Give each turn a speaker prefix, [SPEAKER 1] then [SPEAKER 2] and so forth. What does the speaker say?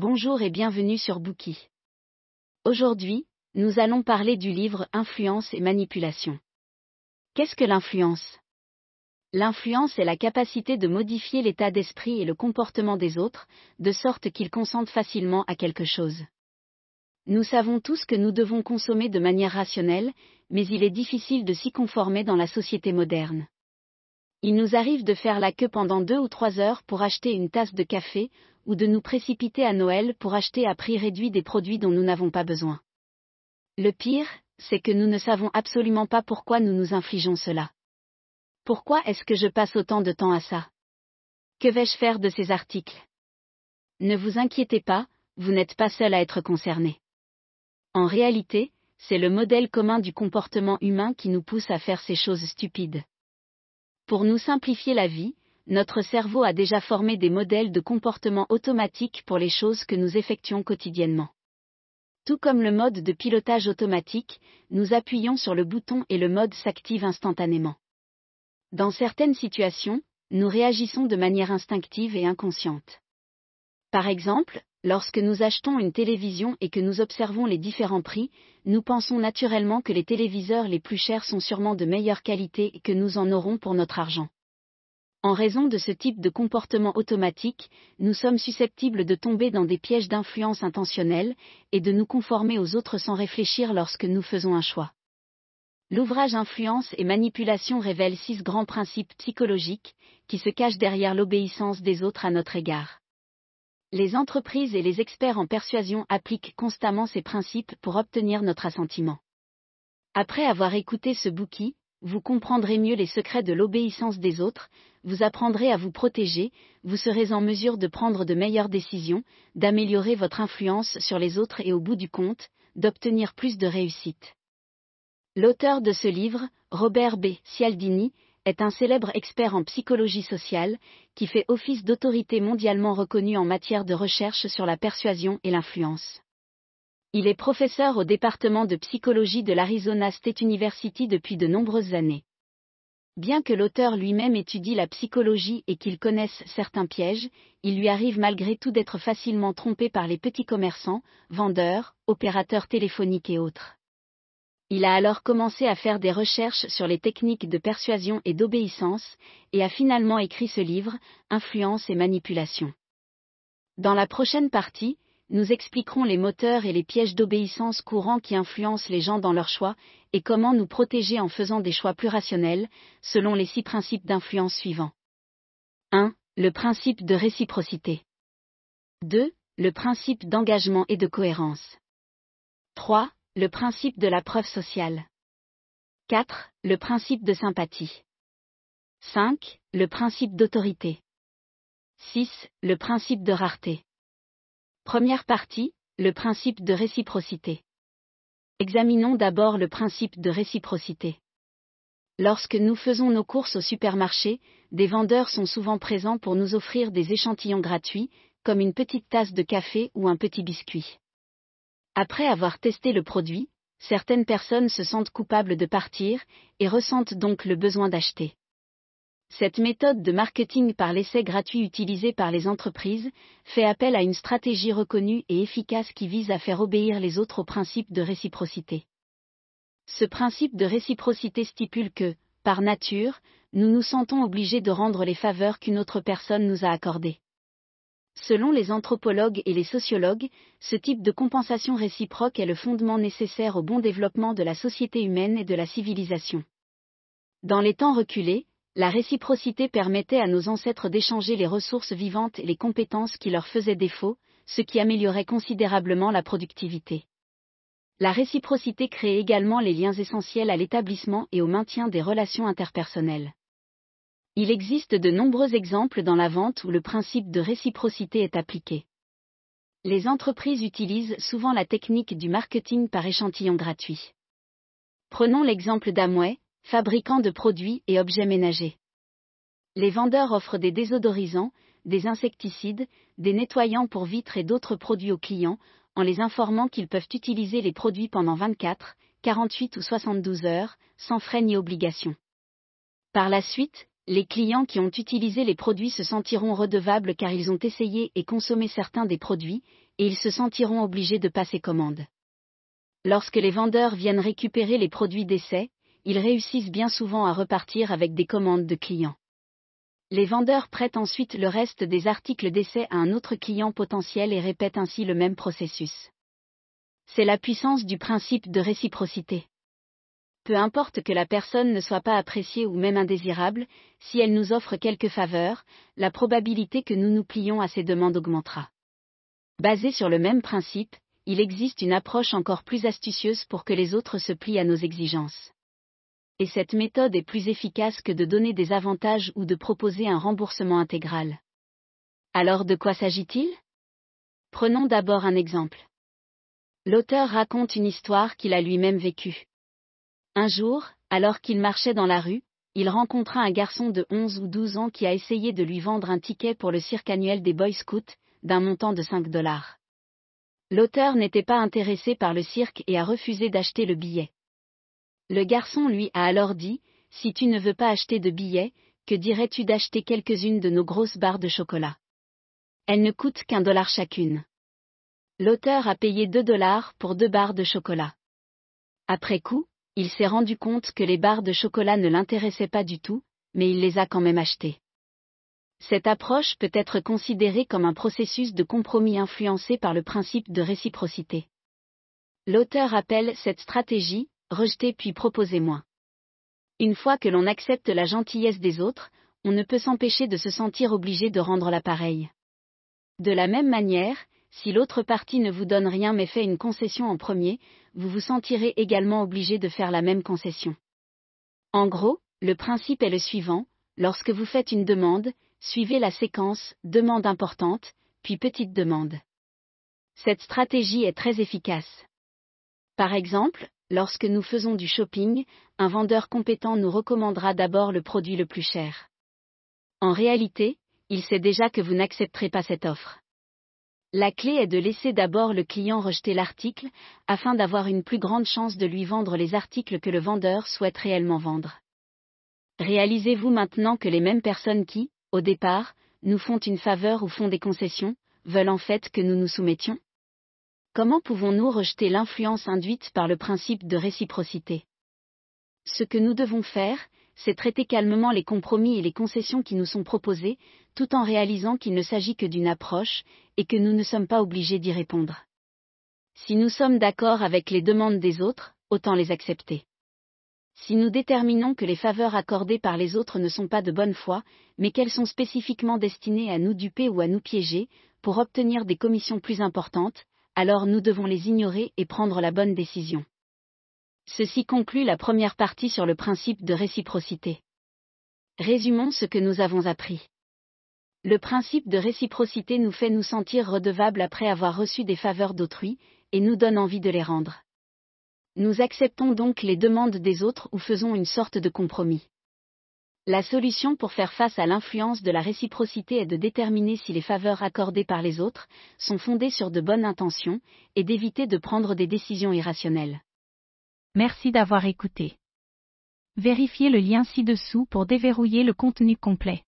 [SPEAKER 1] Bonjour et bienvenue sur Bookie. Aujourd'hui, nous allons parler du livre Influence et manipulation. Qu'est-ce que l'influence? L'influence est la capacité de modifier l'état d'esprit et le comportement des autres, de sorte qu'ils consentent facilement à quelque chose. Nous savons tous que nous devons consommer de manière rationnelle, mais il est difficile de s'y conformer dans la société moderne. Il nous arrive de faire la queue pendant deux ou trois heures pour acheter une tasse de café, ou de nous précipiter à Noël pour acheter à prix réduit des produits dont nous n'avons pas besoin. Le pire, c'est que nous ne savons absolument pas pourquoi nous nous infligeons cela. Pourquoi est-ce que je passe autant de temps à ça? Que vais-je faire de ces articles? Ne vous inquiétez pas, vous n'êtes pas seul à être concerné. En réalité, c'est le modèle commun du comportement humain qui nous pousse à faire ces choses stupides. Pour nous simplifier la vie, notre cerveau a déjà formé des modèles de comportement automatique pour les choses que nous effectuons quotidiennement. Tout comme le mode de pilotage automatique, nous appuyons sur le bouton et le mode s'active instantanément. Dans certaines situations, nous réagissons de manière instinctive et inconsciente. Par exemple, lorsque nous achetons une télévision et que nous observons les différents prix, nous pensons naturellement que les téléviseurs les plus chers sont sûrement de meilleure qualité et que nous en aurons pour notre argent. En raison de ce type de comportement automatique, nous sommes susceptibles de tomber dans des pièges d'influence intentionnelle, et de nous conformer aux autres sans réfléchir lorsque nous faisons un choix. L'ouvrage Influence et manipulation révèle six grands principes psychologiques, qui se cachent derrière l'obéissance des autres à notre égard. Les entreprises et les experts en persuasion appliquent constamment ces principes pour obtenir notre assentiment. Après avoir écouté ce bouquet, vous comprendrez mieux les secrets de l'obéissance des autres, vous apprendrez à vous protéger, vous serez en mesure de prendre de meilleures décisions, d'améliorer votre influence sur les autres et au bout du compte, d'obtenir plus de réussite. L'auteur de ce livre, Robert B. Cialdini, est un célèbre expert en psychologie sociale, qui fait office d'autorité mondialement reconnue en matière de recherche sur la persuasion et l'influence. Il est professeur au département de psychologie de l'Arizona State University depuis de nombreuses années. Bien que l'auteur lui-même étudie la psychologie et qu'il connaisse certains pièges, il lui arrive malgré tout d'être facilement trompé par les petits commerçants, vendeurs, opérateurs téléphoniques et autres. Il a alors commencé à faire des recherches sur les techniques de persuasion et d'obéissance, et a finalement écrit ce livre, Influence et manipulation. Dans la prochaine partie, nous expliquerons les moteurs et les pièges d'obéissance courants qui influencent les gens dans leurs choix, et comment nous protéger en faisant des choix plus rationnels, selon les six principes d'influence suivants. 1. Le principe de réciprocité. 2. Le principe d'engagement et de cohérence. 3. Le principe de la preuve sociale. 4. Le principe de sympathie. 5. Le principe d'autorité. 6. Le principe de rareté. Première partie, le principe de réciprocité. Examinons d'abord le principe de réciprocité. Lorsque nous faisons nos courses au supermarché, des vendeurs sont souvent présents pour nous offrir des échantillons gratuits, comme une petite tasse de café ou un petit biscuit. Après avoir testé le produit, certaines personnes se sentent coupables de partir, et ressentent donc le besoin d'acheter. Cette méthode de marketing par l'essai gratuit utilisée par les entreprises fait appel à une stratégie reconnue et efficace qui vise à faire obéir les autres au principe de réciprocité. Ce principe de réciprocité stipule que, par nature, nous nous sentons obligés de rendre les faveurs qu'une autre personne nous a accordées. Selon les anthropologues et les sociologues, ce type de compensation réciproque est le fondement nécessaire au bon développement de la société humaine et de la civilisation. Dans les temps reculés, la réciprocité permettait à nos ancêtres d'échanger les ressources vivantes et les compétences qui leur faisaient défaut, ce qui améliorait considérablement la productivité. La réciprocité crée également les liens essentiels à l'établissement et au maintien des relations interpersonnelles. Il existe de nombreux exemples dans la vente où le principe de réciprocité est appliqué. Les entreprises utilisent souvent la technique du marketing par échantillon gratuit. Prenons l'exemple d'Amway, fabricants de produits et objets ménagers. Les vendeurs offrent des désodorisants, des insecticides, des nettoyants pour vitres et d'autres produits aux clients, en les informant qu'ils peuvent utiliser les produits pendant 24, 48 ou 72 heures, sans frais ni obligation. Par la suite, les clients qui ont utilisé les produits se sentiront redevables car ils ont essayé et consommé certains des produits, et ils se sentiront obligés de passer commande. Lorsque les vendeurs viennent récupérer les produits d'essai, ils réussissent bien souvent à repartir avec des commandes de clients. Les vendeurs prêtent ensuite le reste des articles d'essai à un autre client potentiel et répètent ainsi le même processus. C'est la puissance du principe de réciprocité. Peu importe que la personne ne soit pas appréciée ou même indésirable, si elle nous offre quelques faveurs, la probabilité que nous nous plions à ses demandes augmentera. Basé sur le même principe, il existe une approche encore plus astucieuse pour que les autres se plient à nos exigences. Et cette méthode est plus efficace que de donner des avantages ou de proposer un remboursement intégral. Alors de quoi s'agit-il? Prenons d'abord un exemple. L'auteur raconte une histoire qu'il a lui-même vécue. Un jour, alors qu'il marchait dans la rue, il rencontra un garçon de 11 ou 12 ans qui a essayé de lui vendre un ticket pour le cirque annuel des Boy Scouts, d'un montant de 5 dollars. L'auteur n'était pas intéressé par le cirque et a refusé d'acheter le billet. Le garçon lui a alors dit, Si tu ne veux pas acheter de billet, que dirais-tu d'acheter quelques-unes de nos grosses barres de chocolat? Elles ne coûtent qu'un dollar chacune. L'auteur a payé 2 dollars pour deux barres de chocolat. Après coup, il s'est rendu compte que les barres de chocolat ne l'intéressaient pas du tout, mais il les a quand même achetées. Cette approche peut être considérée comme un processus de compromis influencé par le principe de réciprocité. L'auteur appelle cette stratégie rejeter puis proposer moins. Une fois que l'on accepte la gentillesse des autres, on ne peut s'empêcher de se sentir obligé de rendre l'appareil. De la même manière, si l'autre partie ne vous donne rien mais fait une concession en premier, vous vous sentirez également obligé de faire la même concession. En gros, le principe est le suivant, lorsque vous faites une demande, suivez la séquence demande importante, puis petite demande. Cette stratégie est très efficace. Par exemple, lorsque nous faisons du shopping, un vendeur compétent nous recommandera d'abord le produit le plus cher. En réalité, il sait déjà que vous n'accepterez pas cette offre. La clé est de laisser d'abord le client rejeter l'article, afin d'avoir une plus grande chance de lui vendre les articles que le vendeur souhaite réellement vendre. Réalisez-vous maintenant que les mêmes personnes qui, au départ, nous font une faveur ou font des concessions, veulent en fait que nous nous soumettions? Comment pouvons-nous rejeter l'influence induite par le principe de réciprocité? Ce que nous devons faire, c'est traiter calmement les compromis et les concessions qui nous sont proposés, tout en réalisant qu'il ne s'agit que d'une approche, et que nous ne sommes pas obligés d'y répondre. Si nous sommes d'accord avec les demandes des autres, autant les accepter. Si nous déterminons que les faveurs accordées par les autres ne sont pas de bonne foi, mais qu'elles sont spécifiquement destinées à nous duper ou à nous piéger, pour obtenir des commissions plus importantes, alors nous devons les ignorer et prendre la bonne décision. Ceci conclut la première partie sur le principe de réciprocité. Résumons ce que nous avons appris. Le principe de réciprocité nous fait nous sentir redevables après avoir reçu des faveurs d'autrui, et nous donne envie de les rendre. Nous acceptons donc les demandes des autres ou faisons une sorte de compromis. La solution pour faire face à l'influence de la réciprocité est de déterminer si les faveurs accordées par les autres sont fondées sur de bonnes intentions et d'éviter de prendre des décisions irrationnelles.
[SPEAKER 2] Merci d'avoir écouté. Vérifiez le lien ci-dessous pour déverrouiller le contenu complet.